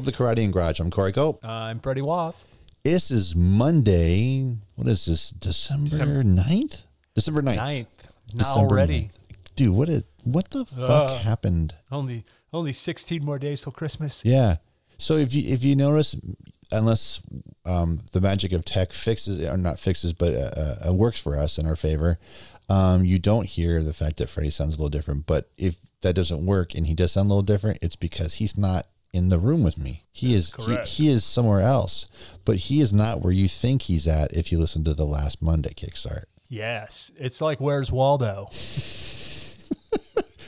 Welcome to Karate and Garage. I'm Corey Cope. Uh, I'm Freddie Waff. This is Monday. What is this? December, December- 9th? December 9th. Ninth. Not December already. 9th. Dude, what is, what the fuck Uh. happened? Only only 16 more days till Christmas. Yeah. So if you if you notice, unless um, the magic of tech fixes or not fixes, but uh, uh, works for us in our favor, um, you don't hear the fact that Freddie sounds a little different. But if that doesn't work and he does sound a little different, it's because he's not in the room with me. He is he, he is somewhere else, but he is not where you think he's at. If you listen to the last Monday Kickstart, Yes. It's like where's Waldo?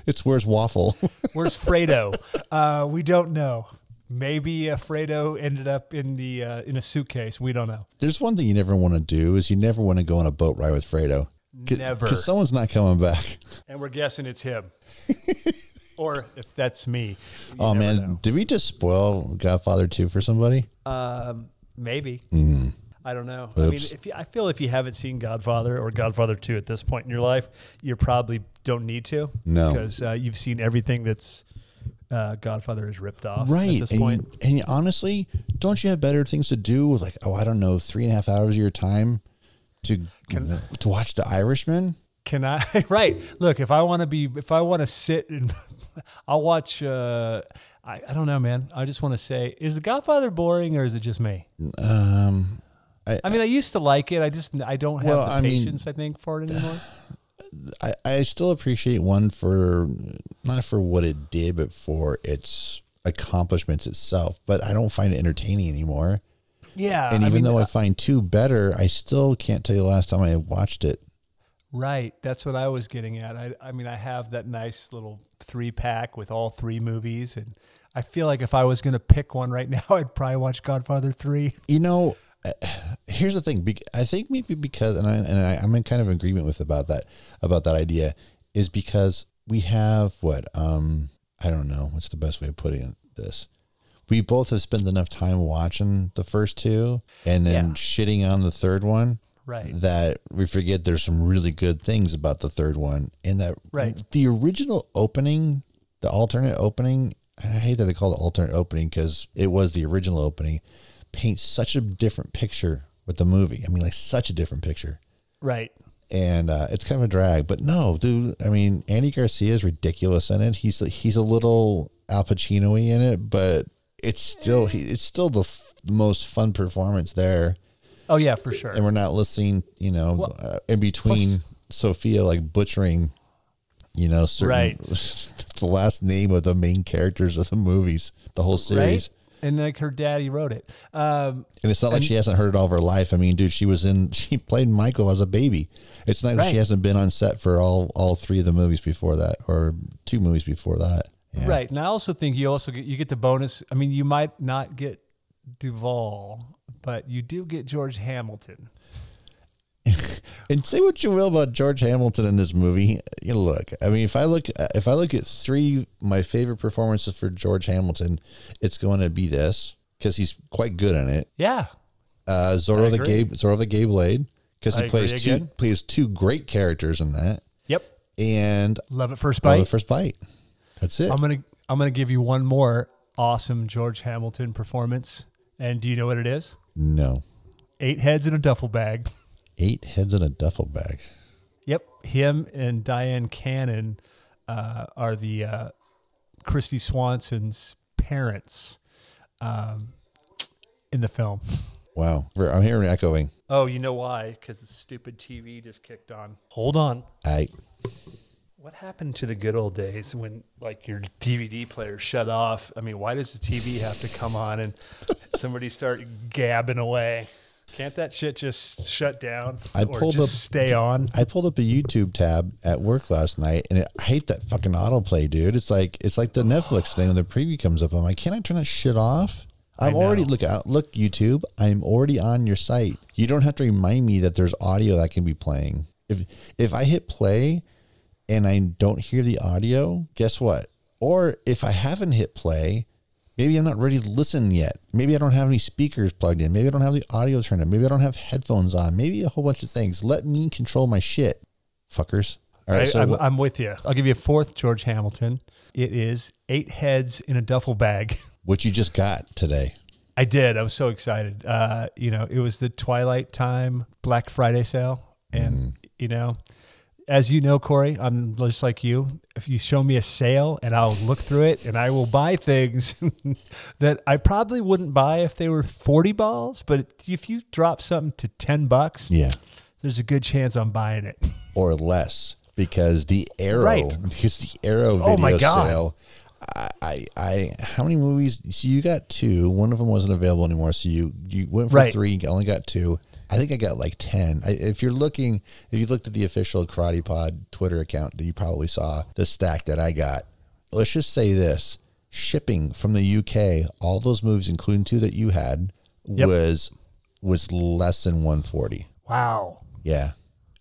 it's where's Waffle. Where's Fredo? uh, we don't know. Maybe uh, Fredo ended up in the uh, in a suitcase. We don't know. There's one thing you never want to do is you never want to go on a boat ride with Fredo. Never. because someone's not coming back. And we're guessing it's him. or if that's me. Oh man, know. did we just spoil Godfather 2 for somebody? Um, maybe. I don't know. I mean, Mm. If you, I feel if you haven't seen Godfather or Godfather Two at this point in your life, you probably don't need to. No. because uh, you've seen everything that's uh, Godfather is ripped off at Right. this And, point. you- and you- honestly, don't you have better things to do with like, oh, I don't know, three and a half hours of your time to to watch The Irishman? Can I? right. Look, if I want to be, if I want to sit and I'll watch. Uh, I, I don't know, man. I just want to say, is The Godfather boring or is it just me? Um, I mean, I used to like it. I just I don't have Well, the I mean- patience. I think for it anymore. I, I still appreciate one for not for what it did, but for its accomplishments itself. But I don't find it entertaining anymore. Yeah. And I even mean, though I uh, find two better, I still can't tell you the last time I watched it. Right. That's what I was getting at. I, I mean, I have that nice little three pack with all three movies. And I feel like if I was going to pick one right now, I'd probably watch Godfather 3. You know, uh, here's the thing. I think maybe because, and I and I, I'm in kind of agreement with about that about that idea, is because we have what um I don't know what's the best way of putting this. We both have spent enough time watching the first two and then Yeah. shitting on the third one. Right. That we forget there's some really good things about the third one, and that Right. the original opening, the alternate opening. and I hate that they call it alternate opening because it was the original opening. Paints such a different picture with the movie. I mean, like such a different picture, Right. and uh, it's kind of a drag. But no, dude. I mean, Andy Garcia is ridiculous in it. He's he's a little Al Pacino-y in it, but it's still he, it's still the, f- the most fun performance there Oh, yeah, for sure. and we're not listening, you know, Well, uh, in between Sofia like butchering, you know, certain Right. the last name of the main characters of the movies, the whole series. Right. And like her daddy wrote it. Um, And it's not like she hasn't heard it all of her life. I mean, dude, she was in she played Michael as a baby. It's not like she hasn't been on set for all all three of the movies before that or two movies before that. Yeah. Right. And I also think you also get you get the bonus. I mean, you might not get Duvall, but you do get George Hamilton. And say what you will about George Hamilton in this movie. You look, I mean, if I look, if I look at three my favorite performances for George Hamilton, it's going to be this because he's quite good in it. Yeah. Uh, Zorro the. Gay, Zorro the Gay Blade, because he plays two again. plays two great characters in that, Yep. and Love It first Love bite. First Bite. That's it. I'm gonna I'm gonna give you one more awesome George Hamilton performance. And do you know what it is? no, Eight heads in a duffel bag. eight heads in a duffel bag. Yep. Him and Dyan Cannon uh, are the uh, Kristy Swanson's parents um, in the film. Wow, I'm hearing echoing. Oh, you know why? Because the stupid TV just kicked on. Hold on. I What happened to the good old days when like your DVD player shut off? I mean, why does the TV have to come on and somebody start gabbing away? Can't that shit just shut down I or pulled just up- stay on? I pulled up a YouTube tab at work last night, and it, I hate that fucking autoplay, dude. It's like it's like the Netflix thing when the preview comes up. I'm like, can I turn that shit off? I'm already look out look YouTube. I'm already on your site. You don't have to remind me that there's audio that can be playing. If if I hit play and I don't hear the audio, guess what? Or if I haven't hit play, maybe I'm not ready to listen yet. Maybe I don't have any speakers plugged in. Maybe I don't have the audio turned on. Maybe I don't have headphones on. Maybe a whole bunch of things. Let me control my shit, fuckers. All right, I, so I'm, I'm with you. I'll give you a fourth George Hamilton. It is eight heads in a duffel bag. What you just got today. I did. I was so excited. Uh, you know, it was the Twilight Time Black Friday sale, and you know, as you know, Corey, I'm just like you. If you show me a sale, and I'll look through it, and I will buy things that I probably wouldn't buy if they were forty balls. But if you drop something to ten bucks, Yeah. there's a good chance I'm buying it. Or less. Because the Arrow, Right. because the Arrow video Oh my God. sale, I, I, I, how many movies? So you got two. One of them wasn't available anymore. So you, you went for Right. three. You only got two. I think I got like 10. I, if you're looking, if you looked at the official Karate Pod Twitter account, you probably saw the stack that I got. Let's just say this shipping from the UK, all those movies, including two that you had, Yep. was was less than 140. Wow. Yeah.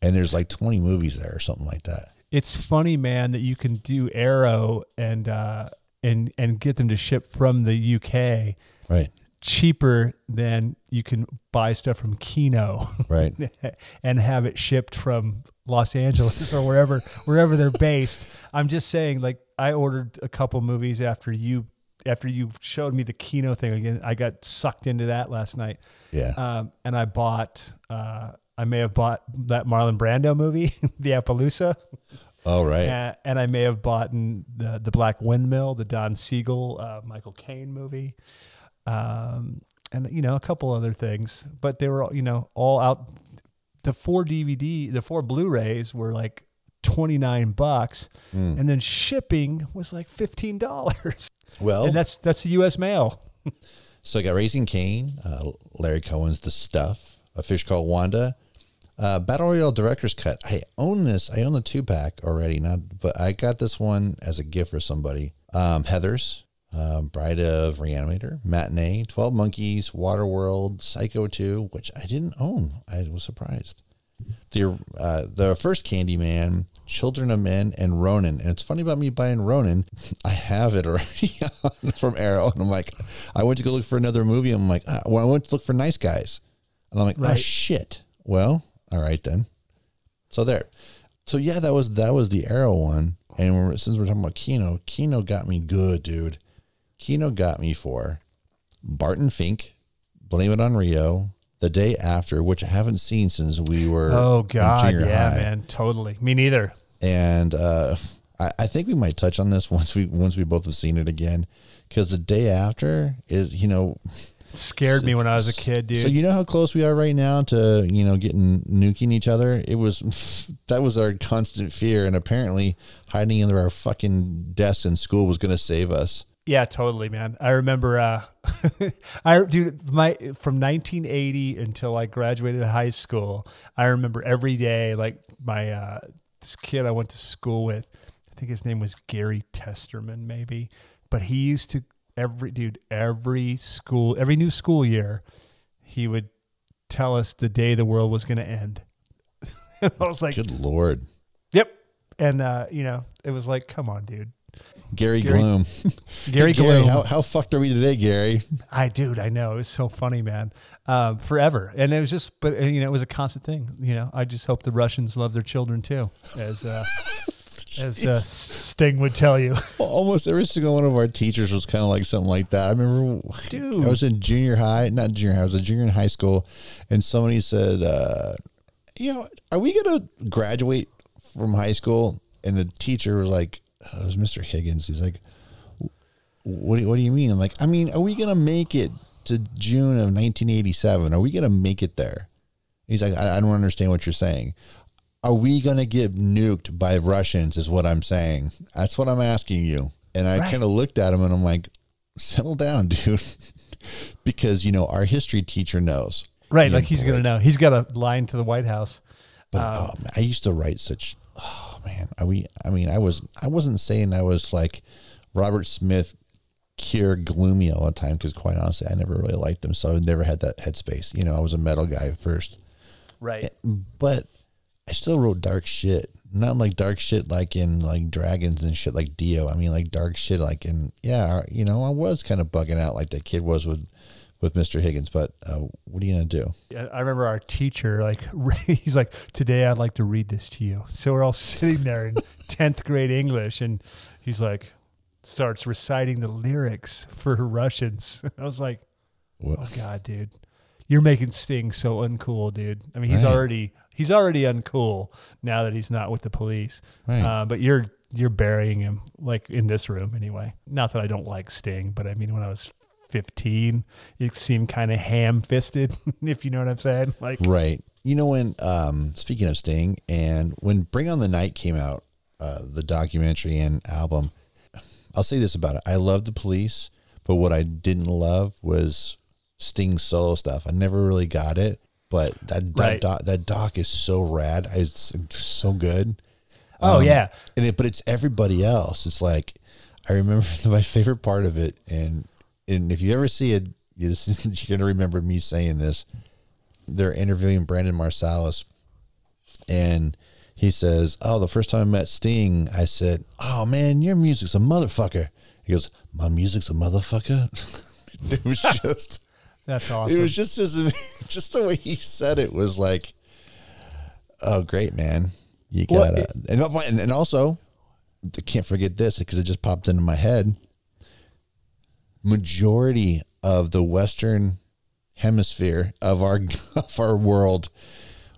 And there's like 20 movies there or something like that. It's funny, man, that you can do Arrow and uh, and and get them to ship from the UK Right. Cheaper than you can buy stuff from Kino Right. and have it shipped from Los Angeles or wherever wherever they're based. I'm just saying, like I ordered a couple movies after you after you showed me the Kino thing again. I got sucked into that last night, Yeah. um, and I bought. Uh, I may have bought that Marlon Brando movie, The Appaloosa. oh, right. Uh, and I may have bought the the Black Windmill, the Don Siegel, uh, Michael Caine movie, um, and you know a couple other things. But they were all you know all out. The four DVD, the four Blu-rays were like twenty nine bucks, and then shipping was like fifteen dollars, Well, and that's that's the U.S. mail. so I got Raising Cain, uh, Larry Cohen's The Stuff, A Fish Called Wanda, uh, Battle Royale Director's Cut. I own this. I own the two pack already, not, but I got this one as a gift for somebody. Um, Heather's, um, Bride of Reanimator, Matinee, 12 Monkeys, Waterworld, Psycho 2, which I didn't own. I was surprised. The uh, the first Candyman, Children of Men, and Ronin. And it's funny about me buying Ronin. I have it already from Arrow, and I'm like, I went to go look for another movie. And I'm like, ah, well, I went to look for Nice Guys, and I'm like, oh shit. Well, all right then. So there. So yeah, that was that was the Arrow one. And we're, since we're talking about Kino, Kino got me good, dude. Kino got me for Barton Fink, Blame It on Rio, The Day After, which I haven't seen since we were Oh God, junior yeah, high. man, totally. Me neither. And uh, I, I think we might touch on this once we once we both have seen it again, because The Day After is you know It scared me when I was a kid, dude. So you know how close we are right now to you know getting nuking each other. It was that was our constant fear, and apparently hiding under our fucking desks in school was going to save us. Yeah, totally, man. I remember, uh, I do my from 1980 until I graduated high school. I remember every day, like my uh, this kid I went to school with. I think his name was Gary Testerman, maybe, but he used to every dude every school every new school year, he would tell us the day the world was going to end. I was like, Good lord, yep, and uh, you know, it was like, come on, dude. Gary, Gary- Gloom. Gary, Gary, Gloom. how how fucked are we today, Gary? I dude, I know it was so funny, man. Um, forever, and it was just, but you know, it was a constant thing. You know, I just hope the Russians love their children too, as uh, as uh, Sting would tell you. Almost every single one of our teachers was kind of like something like that. I remember, Dude. I was in junior high, not junior high. I was a junior in high school, and somebody said, uh, "You know, are we going to graduate from high school?" And the teacher was like, uh, "It was Mr. Higgins." He's like, "What? Do, what do you mean?" I'm like, "I mean, are we going to make it to June of 1987? Are we going to make it there?" He's like, I, I don't understand what you're saying. Are we going to get nuked by Russians? Is what I'm saying. That's what I'm asking you. And I Right. kind of looked at him and I'm like, settle down, dude. because, you know, our history teacher knows. Right, like he's gonna know. He's got a line to the White House. But Um, oh, man, I used to write such, oh man, are we, I mean, I was, I wasn't saying I was like Robert Smith, cure gloomy all the time. Cause quite honestly, I never really liked him. So I never had that headspace. You know, I was a metal guy first. Right. Eh, but I still wrote dark shit. Not like dark shit like in like dragons and shit like Dio. I mean like dark shit like in yeah, you know, I was kind of bugging out like that kid was with with Mr. Higgins, but uh, what are you gonna do? I remember our teacher, like, he's like, today I'd like to read this to you. So we're all sitting there in 10th grade English, and he's like, starts reciting the lyrics for Russians. I was like, What- oh god, dude, you're making Sting so uncool, dude. I mean, he's Right. already he's already uncool now that he's not with the police. Right. Uh, but you're you're burying him like in this room anyway. Not that I don't like Sting, but I mean when I was 15, it seemed kind of ham-fisted, if you know what I'm saying. Like, Right. You know when um speaking of Sting and when Bring on the Night came out, uh the documentary and album, I'll say this about it. I love the police, but what I didn't love was Sting's solo stuff. I never really got it, but that that Right. doc, that doc is so rad. It's so good. oh Um, yeah, And it, but it's everybody else. It's like I remember my favorite part of it, and and if you ever see it, you're gonna remember me saying this. They're interviewing Branford Marsalis, and he says, "Oh, the first time I met Sting, I said, "Oh man, your music's a motherfucker." He goes, "My music's a motherfucker." it was just, that's awesome. it was just his, just the way he said it was like, "Oh, great, man." You gotta, it- and, and and also, I can't forget this because it just popped into my head. Majority of the Western hemisphere of our of our world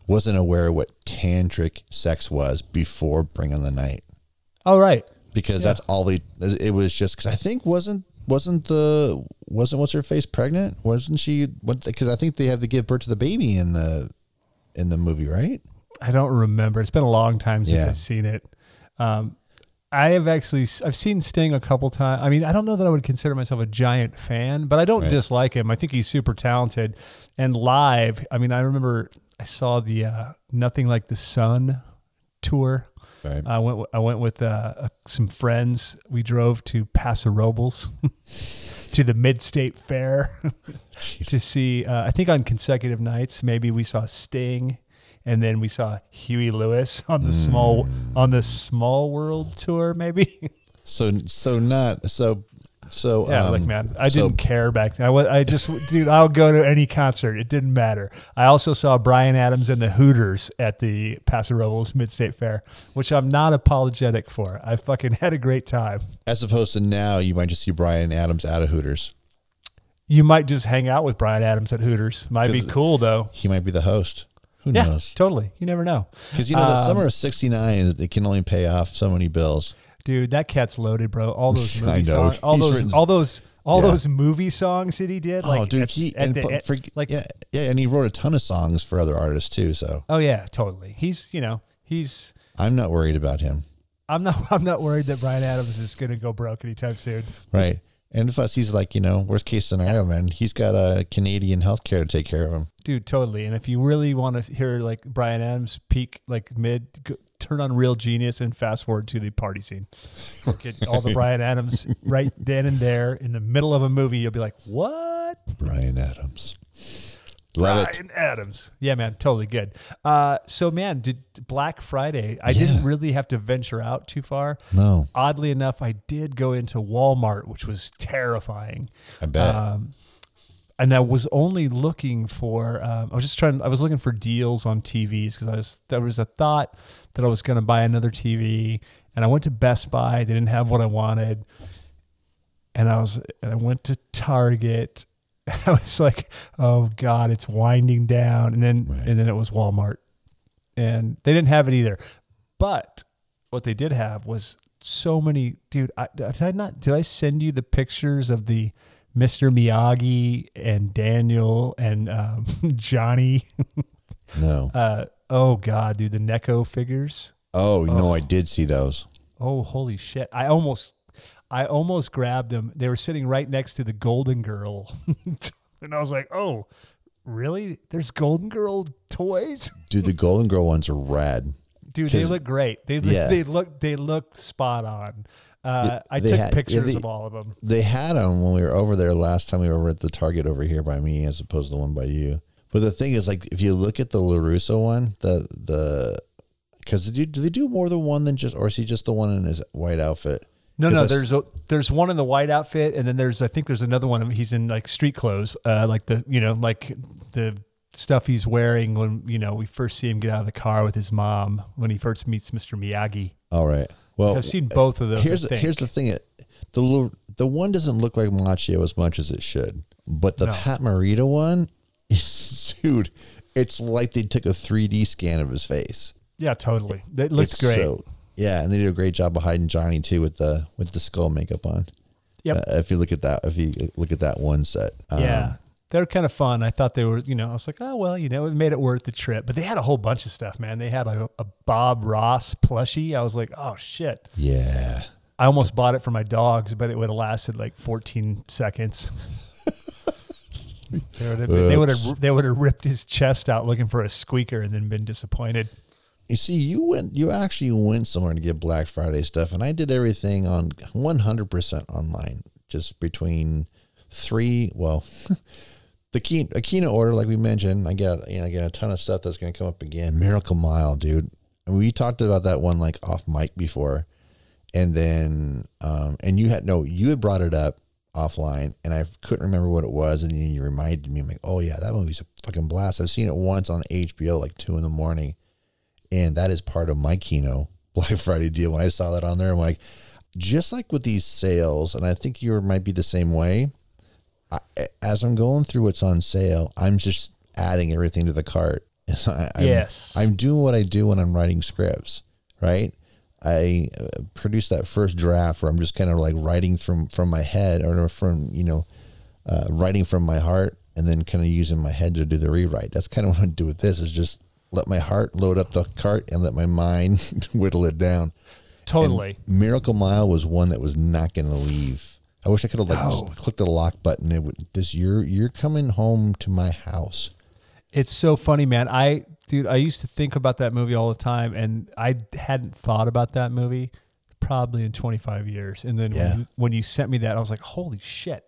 wasn't aware of what tantric sex was before Bring on the Night oh right. because Yeah. that's all they. It was just because I think wasn't wasn't the wasn't what's her face pregnant? Wasn't she? What? Because I think they have to give birth to the baby in the in the movie, right? I don't remember. It's been a long time since Yeah. I've seen it. Um, I have actually I've seen Sting a couple times. I mean, I don't know that I would consider myself a giant fan, but I don't Right. dislike him. I think he's super talented. And live, I mean, I remember I saw the uh, Nothing Like the Sun tour. Right. I went. I went with uh, some friends. We drove to Paso Robles to the Mid State Fair to see. Uh, I think on consecutive nights, maybe we saw Sting, and then we saw Huey Lewis on the small on the Small World tour. Maybe. So so not so so yeah, um, like man, I so- didn't care back then. I, I just, dude, I'll go to any concert. It didn't matter. I also saw Bryan Adams and the Hooters at the Paso Robles Mid State Fair, which I'm not apologetic for. I fucking had a great time. As opposed to now, you might just see Bryan Adams out of Hooters. You might just hang out with Bryan Adams at Hooters. Might be cool though. He might be the host. Who Yeah, knows? totally. You never know, Because you know the Um, summer of '69, it can only pay off so many bills. dude. That cat's loaded, bro. All those I movie know. songs, all those, written- all those, all Yeah. those movie songs that he did. Like oh, dude, at- he at and the end- for, like, yeah, yeah, and he wrote a ton of songs for other artists too. So oh yeah, totally. He's, you know, he's. I'm not worried about him. I'm not. I'm not worried that Bryan Adams is going to go broke anytime soon. Right. And plus, he's like, you know, worst case scenario, man. He's got a Canadian healthcare to take care of him. Dude, totally. And if you really want to hear like Bryan Adams peak, like mid, go, turn on Real Genius and fast forward to the party scene. Get all the Bryan Adams right then and there in the middle of a movie. You'll be like, what? Bryan Adams. Love it. Bryan Adams. Yeah, man, totally good. Uh, so, man, did Black Friday? I Yeah. didn't really have to venture out too far. No, Oddly enough, I did go into Walmart, which was terrifying. I bet. Um, and I was only looking for. Um, I was just trying. I was looking for deals on TVs because I was. There was a thought that I was going to buy another TV, and I went to Best Buy. They didn't have what I wanted, and I was. And I went to Target. I was like, "Oh God, it's winding down," and then Right. and then it was Walmart, and they didn't have it either. But what they did have was so many, dude. I, did I not? Did I send you the pictures of the Mr. Miyagi and Daniel and um, Johnny? no. Uh, oh God, dude, the NECA figures. Oh, no, I did see those. Oh holy shit! I almost, I almost grabbed them. They were sitting right next to the Golden Girl, and I was like, oh. Really? There's Golden Girl toys? Dude, the Golden Girl ones are rad. Dude, they look great. They Yeah. they look they look spot on. Uh, I took had- yeah, pictures they- of all of them. They had them when we were over there last time we were at the Target over here by me as opposed to the one by you. But the thing is, like, if you look at the LaRusso one, the, the, because do, do they do more than one than just, or is he just the one in his white outfit? No, no. I There's a, there's one in the white outfit, and then there's I think there's another one. He's in like street clothes, uh, like the you know like the stuff he's wearing when you know we first see him get out of the car with his mom when he first meets Mr. Miyagi. All right. Well, I've seen both of those. Here's here's the thing. the the one doesn't look like Macchio as much as it should, but the No. Pat Morita one is dude. It's like they took a 3D scan of his face. Yeah, totally. That looks great. so- yeah, and they did a great job of hiding Johnny too with the with the skull makeup on. Yep. Uh, if you look at that, if you look at that one set, um, yeah. They're kind of fun. I thought they were, you know, I was like, oh, well, you know, it made it worth the trip. But they had a whole bunch of stuff, man. They had a, a Bob Ross plushie. I was like, oh, shit. yeah, I almost bought it for my dogs, but it would have lasted like 14 seconds. they would have they would have they would have ripped his chest out looking for a squeaker and then been disappointed. You see, you went, you actually went somewhere to get Black Friday stuff, and I did everything on 100% online, just between three, well, the key, order, like we mentioned, I got, you know, I got a ton of stuff that's going to come up again. Miracle Mile, dude. And we talked about that one like off mic before. And then, um, and you had, no, you had brought it up offline and I couldn't remember what it was. And then you reminded me, I'm like, oh yeah, that movie's a fucking blast. I've seen it once on HBO, like two in the morning and that is part of my Kino Black Friday deal. When I saw that on there, I'm like, just like with these sales, and I think you might be the same way. I, as I'm going through what's on sale, I'm just adding everything to the cart. I, I'm, Yes. I'm doing what I do when I'm writing scripts, right? I uh, produce that first draft where I'm just kind of like writing from from my head or from you know uh, writing from my heart and then kind of using my head to do the rewrite. That's kind of what I do with this is just let my heart load up the cart and let my mind whittle it down. Totally. And Miracle Mile was one that was not going to leave. I wish I could have like No. clicked the lock button. It would this you're you're coming home to my house. It's so funny, man. I dude, I used to think about that movie all the time, and I hadn't thought about that movie probably in 25 years. And then Yeah. when, you, when you sent me that, I was like, holy shit.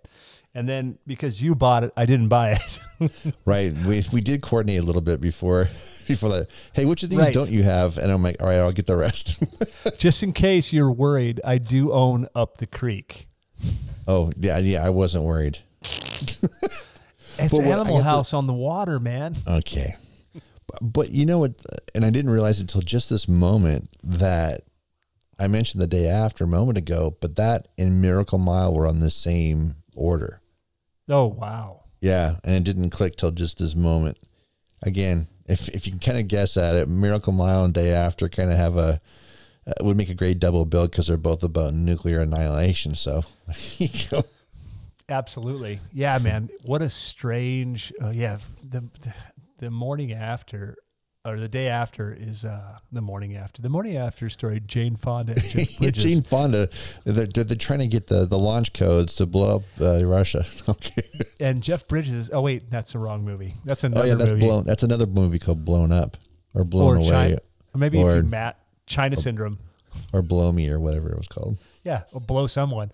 And then because you bought it, I didn't buy it. Right. We we did coordinate a little bit before before that. Hey, which of these Right. don't you have? And I'm like, all right, I'll get the rest. Just in case you're worried, I do own Up the Creek. Oh yeah, yeah. I wasn't worried. It's what- Animal got the- House on the water, man. Okay. But, but you know what? And I didn't realize until just this moment that I mentioned the day after a moment ago, but that and Miracle Mile were on the same order. Oh wow. Yeah. And it didn't click till just this moment. Again, if, if you can kind of guess at it, Miracle Mile and Day After kind of have a, uh, would make a great double bill because they're both about nuclear annihilation. So there you go. Absolutely. Yeah, man. What a strange. Uh, yeah, the, the the morning after or the day after is uh, the morning after. The morning after story. Jane Fonda and Jeff Bridges. Gene Fonda, they're, they're, they're trying to get the, the launch codes to blow up uh, Russia. Okay. and Jeff Bridges. Oh wait, that's the wrong movie. That's another Oh yeah, that's movie. blown. That's another movie called Blown Up or Blown or Away China, maybe or- if you Matt China Syndrome. or Blow Me or whatever it was called. Yeah, or blow someone.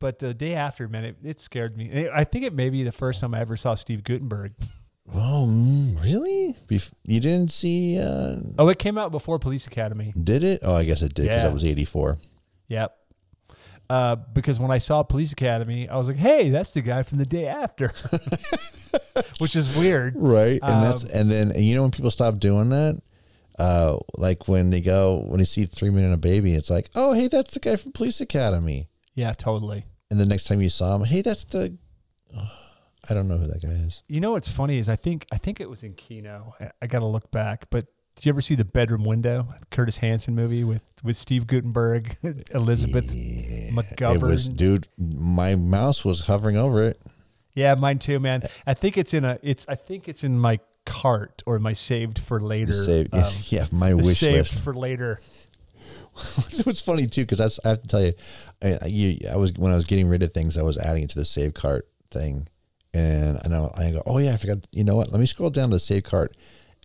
But the day after, man, it, it scared me. I think it may be the first time I ever saw Steve Guttenberg. Oh, mm, really? Bef- you didn't see? Uh, Oh, it came out before Police Academy. did it? Oh, I guess it did because Yeah. that was eighty four. Yep. Uh, because when I saw Police Academy, I was like, "Hey, that's the guy from the day after," which is weird. Right, and Um, that's and then and you know when people stop doing that, uh, like when they go when they see Three Men and a Baby, it's like, oh hey, that's the guy from Police Academy. Yeah, totally. And the next time you saw him, hey, that's the. I don't know who that guy is. You know what's funny is I think I think it was in Kino. I, I got to look back, but did you ever see the Bedroom Window, Curtis Hanson movie with with Steve Guttenberg, Elizabeth McGovern? It was, dude. My mouse was hovering over it. Yeah, mine too, man. I think it's in a it's I think it's in my cart or my saved for later. Saved, um, yeah, my wish saved list. for later. it was funny too because that's I have to tell you, I, you, I was when I was getting rid of things, I was adding it to the save cart thing, and I know I go, oh yeah, I forgot. You know what? Let me scroll down to the save cart,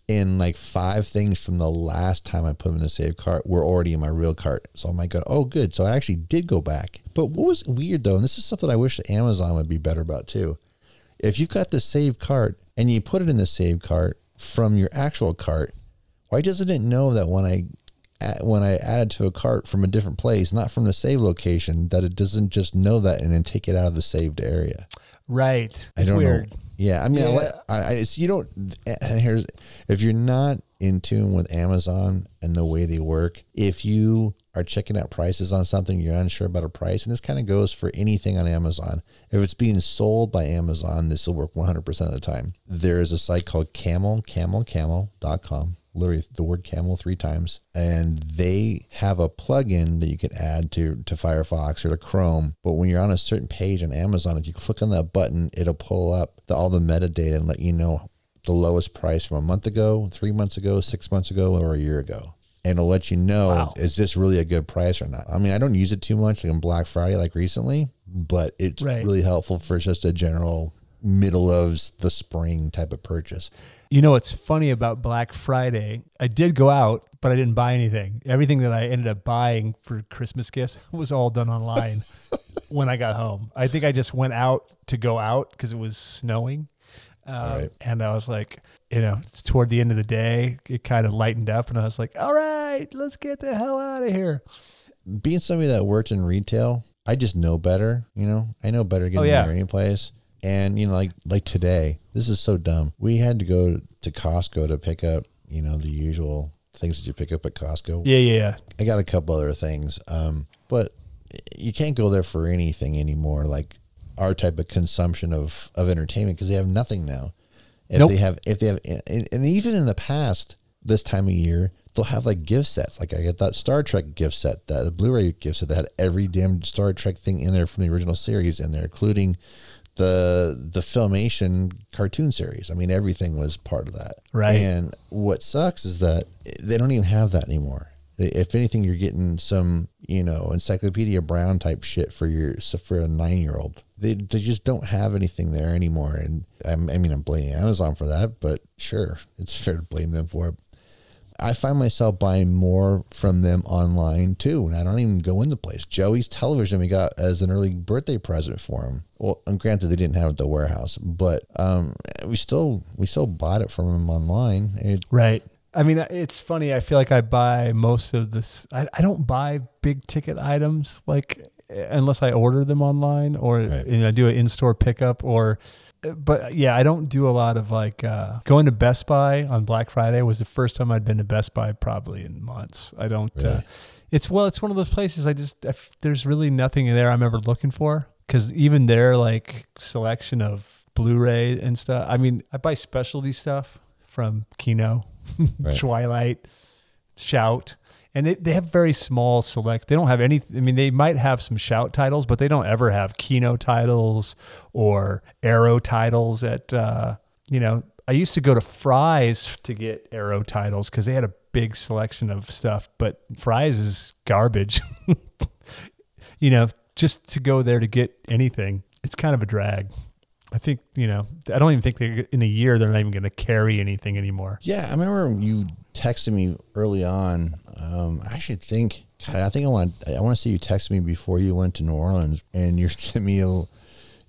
and like five things from the last time I put them in the save cart were already in my real cart. So I'm like, oh good. So I actually did go back. But what was weird though, and this is something I wish Amazon would be better about too. If you've got the save cart and you put it in the save cart from your actual cart, why doesn't it know that when I when I add it to a cart from a different place, not from the save location, that it doesn't just know that and then take it out of the saved area? Right. I It's don't weird. know. Yeah, I mean, I Yeah. like- I, I, it's, you don't. And here's if you're not in tune with Amazon and the way they work, if you are checking out prices on something, you're unsure about a price, and this kind of goes for anything on Amazon. If it's being sold by Amazon, this will work 100% of the time. There is a site called Camel, camelcamel.com. Literally the word camel three times, and they have a plugin that you can add to to Firefox or to Chrome. But when you're on a certain page on Amazon, if you click on that button, it'll pull up the, all the metadata and let you know the lowest price from a month ago, three months ago, six months ago, or a year ago. And it'll let you know Wow. is this really a good price or not. I mean, I don't use it too much like on Black Friday, like recently, but it's Right. really helpful for just a general middle of the spring type of purchase. You know what's funny about Black Friday? I did go out, but I didn't buy anything. Everything that I ended up buying for Christmas gifts was all done online when I got home. I think I just went out to go out because it was snowing. Uh, Right. And I was like, you know, it's toward the end of the day, it kind of lightened up, and I was like, all right, let's get the hell out of here. being somebody that worked in retail, I just know better. You know, I know better getting Oh, yeah. there any place. And you know, like like today, this is so dumb. We had to go to Costco to pick up, you know, the usual things that you pick up at Costco. Yeah, yeah, yeah. I got a couple other things, um, but you can't go there for anything anymore. Like our type of consumption of of entertainment because they have nothing now. If Nope. they have, if they have, and and even in the past, this time of year, they'll have like gift sets. Like I got that Star Trek gift set, that the Blu-ray gift set that had every damn Star Trek thing in there from the original series in there, including the the filmation cartoon series. I mean, everything was part of that. Right. And what sucks is that they don't even have that anymore. If anything, you're getting some, you know, Encyclopedia Brown type shit for your for a nine year old. They they just don't have anything there anymore. And I'm, I mean, I'm blaming Amazon for that, but sure, it's fair to blame them for it. I find myself buying more from them online too, and I don't even go in the place. Joey's television we got as an early birthday present for him. Well, and granted they didn't have it at the warehouse, but um, we still we still bought it from him online. It, Right. I mean, it's funny. I feel like I buy most of this. I, I don't buy big ticket items like unless I order them online or Right. you know, do an in store pickup or. But yeah, I don't do a lot of like uh, going to Best Buy on Black Friday was the first time I'd been to Best Buy probably in months. I don't. Uh, it's well, it's one of those places I just I f- there's really nothing there I'm ever looking for because even their like selection of Blu-ray and stuff. I mean, I buy specialty stuff from Kino, Right. Twilight, Shout, and they, they have very small select. They don't have any. I mean, they might have some Shout titles, but they don't ever have Kino titles or Arrow titles. At uh, you know, I used to go to Fry's to get Arrow titles because they had a big selection of stuff, but Fry's is garbage. you know, just to go there to get anything, it's kind of a drag. I think you know. I don't even think they in a year they're not even going to carry anything anymore. yeah, I remember you texted me early on. Um, I actually think, God, I think I want I want to say you texted me before you went to New Orleans, and you're sending me a,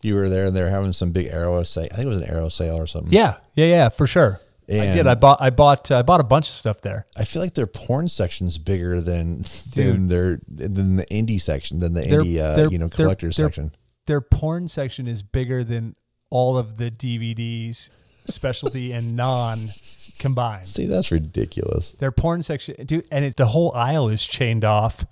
you were there and they're having some big arrow sale. I think it was an arrow sale or something. Yeah, yeah, yeah, for sure. I did. I bought. I bought. Uh, I bought a bunch of stuff there. I feel like their porn section's bigger than than their than the indie section than the Their- indie uh, their- you know their- collector their- section. Their porn section is bigger than all of the DVDs, specialty and non combined. See, that's ridiculous. Their porn section, dude, and it, the whole aisle is chained off.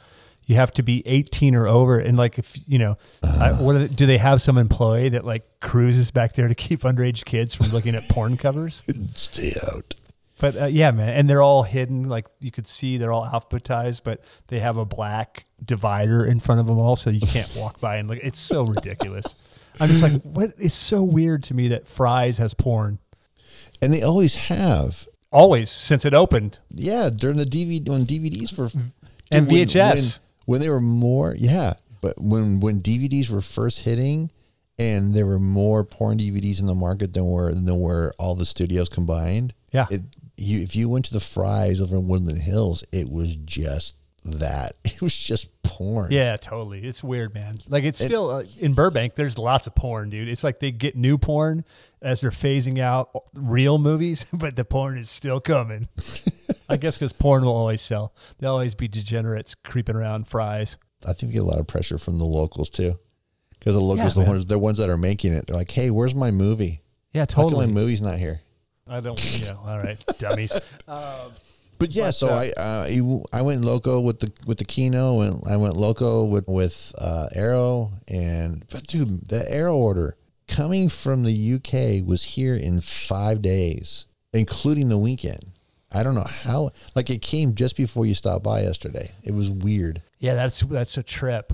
You have to be 18 or over, and like if you know, I, what are they, do they have some employee that like cruises back there to keep underage kids from looking at porn covers? Stay out. But uh, yeah, man, and they're all hidden. Like you could see, they're all alphabetized, but they have a black divider in front of them all, so you can't walk by and look. It's so ridiculous. I'm just like, what? It's so weird to me that Fry's has porn And they always have. always since it opened. Yeah, during the DVD when DVDs were And Dude, when- VHS. when, when they were more yeah, but when when DVDs were first hitting and there were more porn DVDs in the market than were than were all the studios combined. Yeah. It, you, if you went to the Fry's over in Woodland Hills, it was just that. It was just porn. Yeah, totally. It's weird, man. Like it's still uh, in Burbank. There's lots of porn, dude. It's like they get new porn as they're phasing out real movies, but the porn is still coming. I guess because porn will always sell. There'll always be degenerates creeping around Fry's. I think we get a lot of pressure from the locals too. because the locals, Yeah, the ones, the ones that are making it, they're like, "Hey, where's my movie? Yeah, How come totally. my movie's not here?" I don't. Yeah. All right, dummies. But yeah, But, so uh, I uh, I went loco with the with the Kino and I went loco with with uh, Arrow and but dude, the Arrow order coming from the UK was here in five days, including the weekend. I don't know how like it came just before you stopped by yesterday. It was weird. Yeah, that's that's a trip.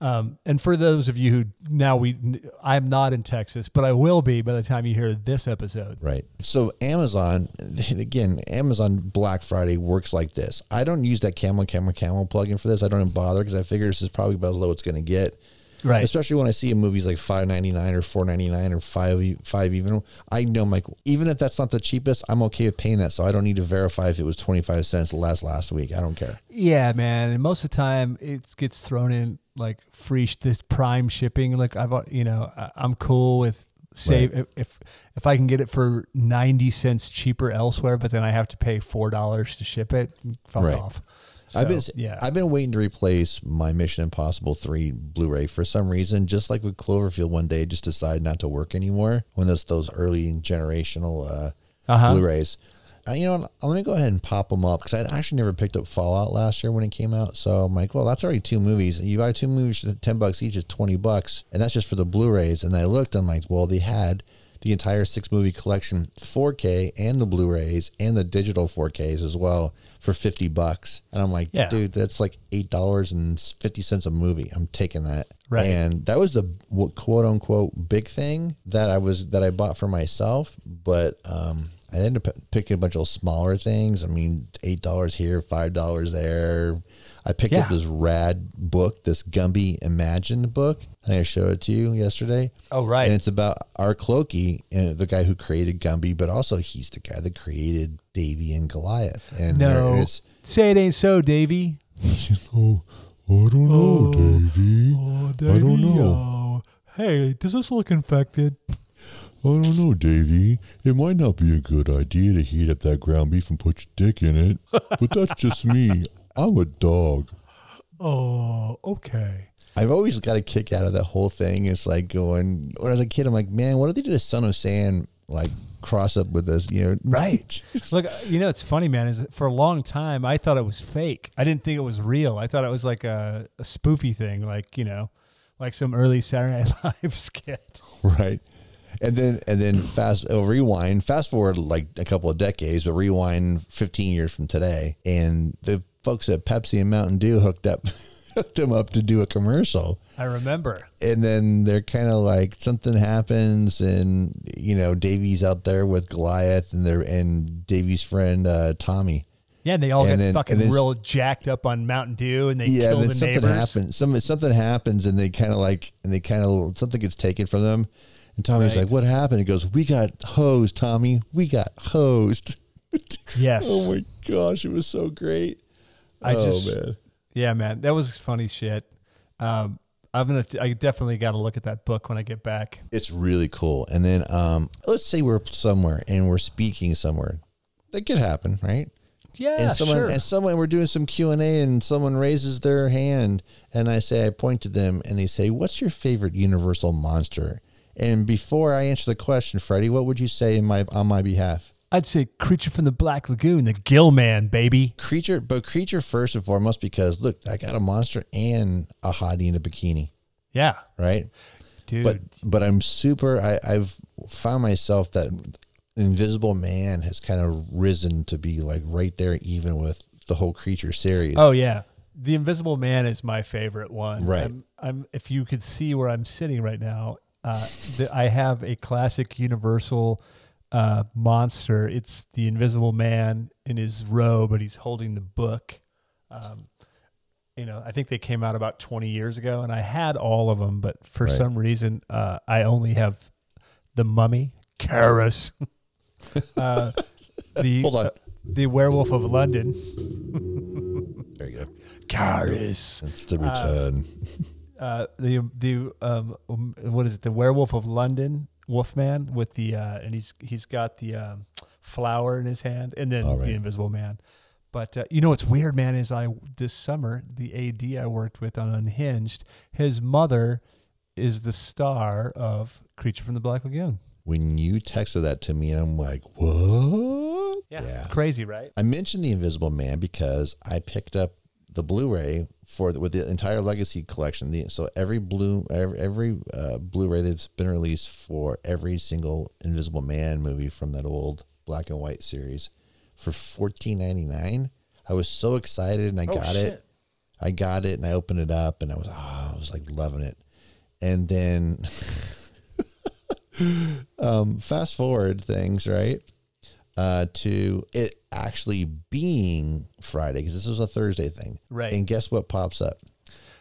Um, and for those of you who now we, I'm not in Texas, but I will be by the time you hear this episode. Right. So Amazon, again, Amazon Black Friday works like this. I don't use that camel, camel, camel plugin for this. I don't even bother because I figure this is probably about as low it's going to get. Right. Especially when I see a movie's like five ninety nine or four ninety nine or five five even. I know, like even if that's not the cheapest, I'm okay with paying that. So I don't need to verify if it was twenty five cents last last week. I don't care. Yeah, man. And most of the time, it gets thrown in like free this prime shipping. Like I've, uh, you know, I'm cool with save if, if if I can get it for ninety cents cheaper elsewhere, but then I have to pay four dollars to ship it. Fuck Right. off. I've been yeah. I've been waiting to replace my Mission Impossible three Blu-ray for some reason. Just like with Cloverfield, one day just decided not to work anymore when it's those early generational uh, Uh-huh. Blu-rays. Uh, you know, what? let me go ahead and pop them up because I actually never picked up Fallout last year when it came out. So I'm like, well, that's already two movies. You buy two movies ten bucks each is twenty bucks, and that's just for the Blu-rays. And I looked, I'm like, well, they had the entire six movie collection, 4K, and the Blu-rays and the digital 4Ks as well for fifty bucks. And I'm like, Yeah. dude, that's like eight dollars and fifty cents a movie. I'm taking that. Right. And that was the what, quote unquote big thing that I was that I bought for myself, but um, I ended up picking a bunch of smaller things. I mean, eight dollars here, five dollars there. I picked Yeah. up this rad book, this Gumby Imagine book. I think I showed it to you yesterday. Oh, right. And it's about Art Clokey, uh, the guy who created Gumby, but also he's the guy that created Davey and Goliath. And no, it's say it ain't so, Davey. oh, I don't know, Davey. Oh, I don't know. Hey, does this look infected? I don't know, Davey. It might not be a good idea to heat up that ground beef and put your dick in it, but that's just me. I'm a dog. Oh, okay. I've always got a kick out of that whole thing. It's like going when I was a kid. I'm like, man, what if they did a Son of Sam like cross up with this? You know, Right. Look, you know, it's funny, man. Is for a long time I thought it was fake. I didn't think it was real. I thought it was like a, a spoofy thing, like you know, like some early Saturday Night Live skit. right. And then and then fast oh, rewind, fast forward like a couple of decades, but rewind 15 years from today, and the folks at Pepsi and Mountain Dew hooked up hooked them up to do a commercial. I remember. and then they're kind of like something happens and you know Davey's out there with Goliath and they're and Davey's friend uh, Tommy Yeah, and they all And get then- fucking then real jacked up on Mountain Dew, and they yeah kill then the something neighbors. happens some something happens and they kind of like and they kind of something gets taken from them and Tommy's Right. like what happened he goes we got hosed Tommy we got hosed Yes. oh my gosh it was so great I oh just- man Yeah, man, that was funny shit. Um, I'm gonna. I definitely got to look at that book when I get back. it's really cool and then um let's say we're somewhere and we're speaking somewhere that could happen right Yeah, and someone sure. and someone we're doing some Q and A and someone raises their hand and I say I point to them and they say, "What's your favorite universal monster?" And before I answer the question, Freddie, what would you say in my on my behalf? I'd say creature from the Black Lagoon, the Gill Man, baby. Creature, but creature first and foremost because look, I got a monster and a hottie in a bikini, Yeah, right? dude. But but I'm super. I, I've found myself that Invisible Man has kind of risen to be like right there, even with the whole creature series. oh yeah, the Invisible Man is my favorite one. Right. I'm, I'm if you could see where I'm sitting right now, uh, the, I have a classic Universal uh, monster. It's the Invisible Man in his robe, but he's holding the book. Um, you know, I think they came out about 20 years ago, and I had all of them, but for Right. some reason, uh, I only have the Mummy, Karis, uh, the Hold on. uh, the Werewolf of London, There you go. Karis, It's the return. uh, the the um, um, what is it? The Werewolf of London, Wolfman with the uh, and he's he's got the um, flower in his hand, and then All right. the Invisible Man. But uh, you know what's weird, man, is I this summer the AD I worked with on Unhinged, his mother is the star of Creature from the Black Lagoon. When you texted that to me, I'm like, what? Yeah, crazy, right? I mentioned the Invisible Man because I picked up the Blu-ray for the, with the entire Legacy collection. The, so every blue every, every uh, Blu-ray that's been released for every single Invisible Man movie from that old black and white series for fourteen ninety nine. I was so excited and I Oh, got shit. it. I got it and I opened it up and I was oh, I was like loving it. And then um, fast forward things, right? Uh, to it actually being Friday because this was a Thursday thing, Right. And guess what pops up?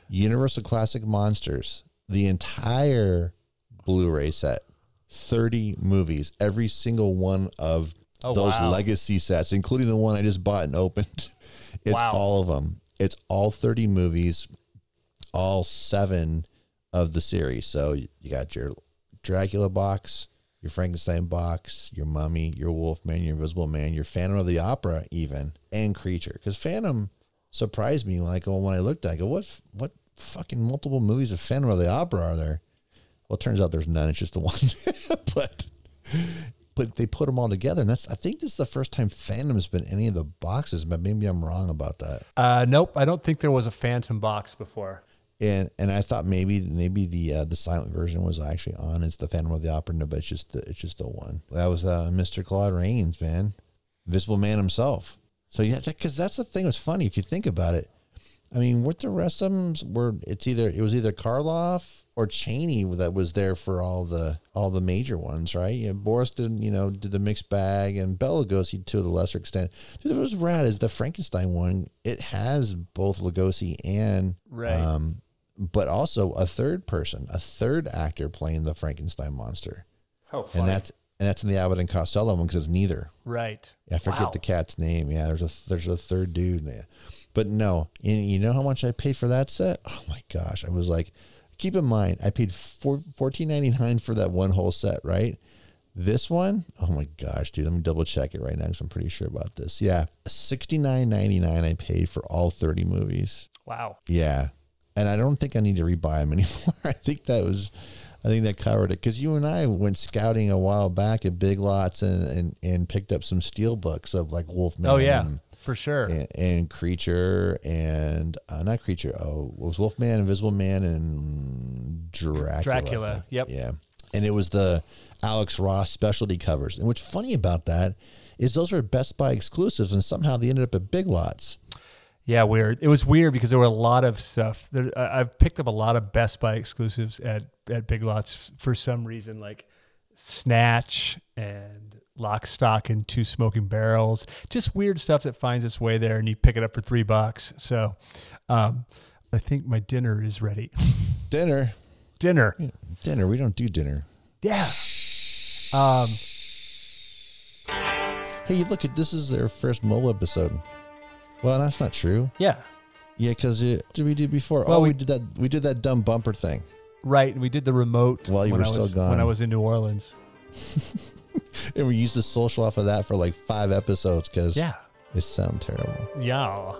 Universal Classic Monsters, the entire Blu-ray set, thirty movies, every single one of Oh, those wow. legacy sets, including the one I just bought and opened. It's Wow. all of them. It's all thirty movies, all seven of the series. So you got your Dracula box, your Frankenstein box, your Mummy, your Wolfman, your Invisible Man, your Phantom of the Opera, even and Creature. Because Phantom surprised me. Like when I looked, at it, I go, "What? What fucking multiple movies of Phantom of the Opera are there?" Well, it turns out there's none. It's just the one. but but they put them all together, and that's I think this is the first time Phantom's been any of the boxes. But maybe I'm wrong about that. Uh, nope, I don't think there was a Phantom box before. And and I thought maybe maybe the uh, the silent version was actually on. It's the Phantom of the Opera, no, but it's just the, it's just the one. That was uh, Mr. Claude Rains, man, Invisible Man himself. So yeah, because that's the thing. Was funny if you think about it. I mean, what the rest of them were? It's either it was either Karloff or Chaney that was there for all the all the major ones, right? Yeah, Boris did you know did the mixed bag, and Bela Lugosi to a lesser extent. Dude, what was rad is the Frankenstein one. It has both Lugosi and Right. um, but also a third person, a third actor playing the Frankenstein monster, Oh, and that's and that's in the Abbott and Costello one because it's neither. right. I forget Wow. the cat's name. Yeah, there's a there's a third dude. But no, you, you know how much I paid for that set? Oh my gosh, I was like, keep in mind, I paid four, $14.99 for that one whole set, right? This one, oh my gosh, dude, let me double check it right now because I'm pretty sure about this. Yeah, $69.99 I paid for all 30 movies. Wow. Yeah. And I don't think I need to rebuy them anymore. I think that was, I think that covered it. Because you and I went scouting a while back at Big Lots and, and, and picked up some steel books of like Wolfman. Oh yeah, And, for sure. and, and Creature and, uh, not Creature. Oh, it was Wolfman, Invisible Man, and Dracula. Dracula, yep. Yeah. And it was the Alex Ross specialty covers. And what's funny about that is those are Best Buy exclusives, and somehow they ended up at Big Lots. Yeah, weird. It was weird because there were a lot of stuff. There, I- I've picked up a lot of Best Buy exclusives at at Big Lots for some reason, like Snatch and Lock, Stock, and Two Smoking Barrels. Just weird stuff that finds its way there, and you pick it up for three bucks. So, um, I think my dinner is ready. Dinner. dinner, Dinner. We don't do dinner. yeah. Um, Hey, look at this is their first mobile episode. Well, that's not true. yeah. Yeah, because what did we do before? Well, oh, we, we- did that. We did that dumb bumper thing. Right. And we did the remote While you when were I still was, gone. when I was in New Orleans. And we used the social off of that for like five episodes because Yeah. it sounded terrible. Yeah.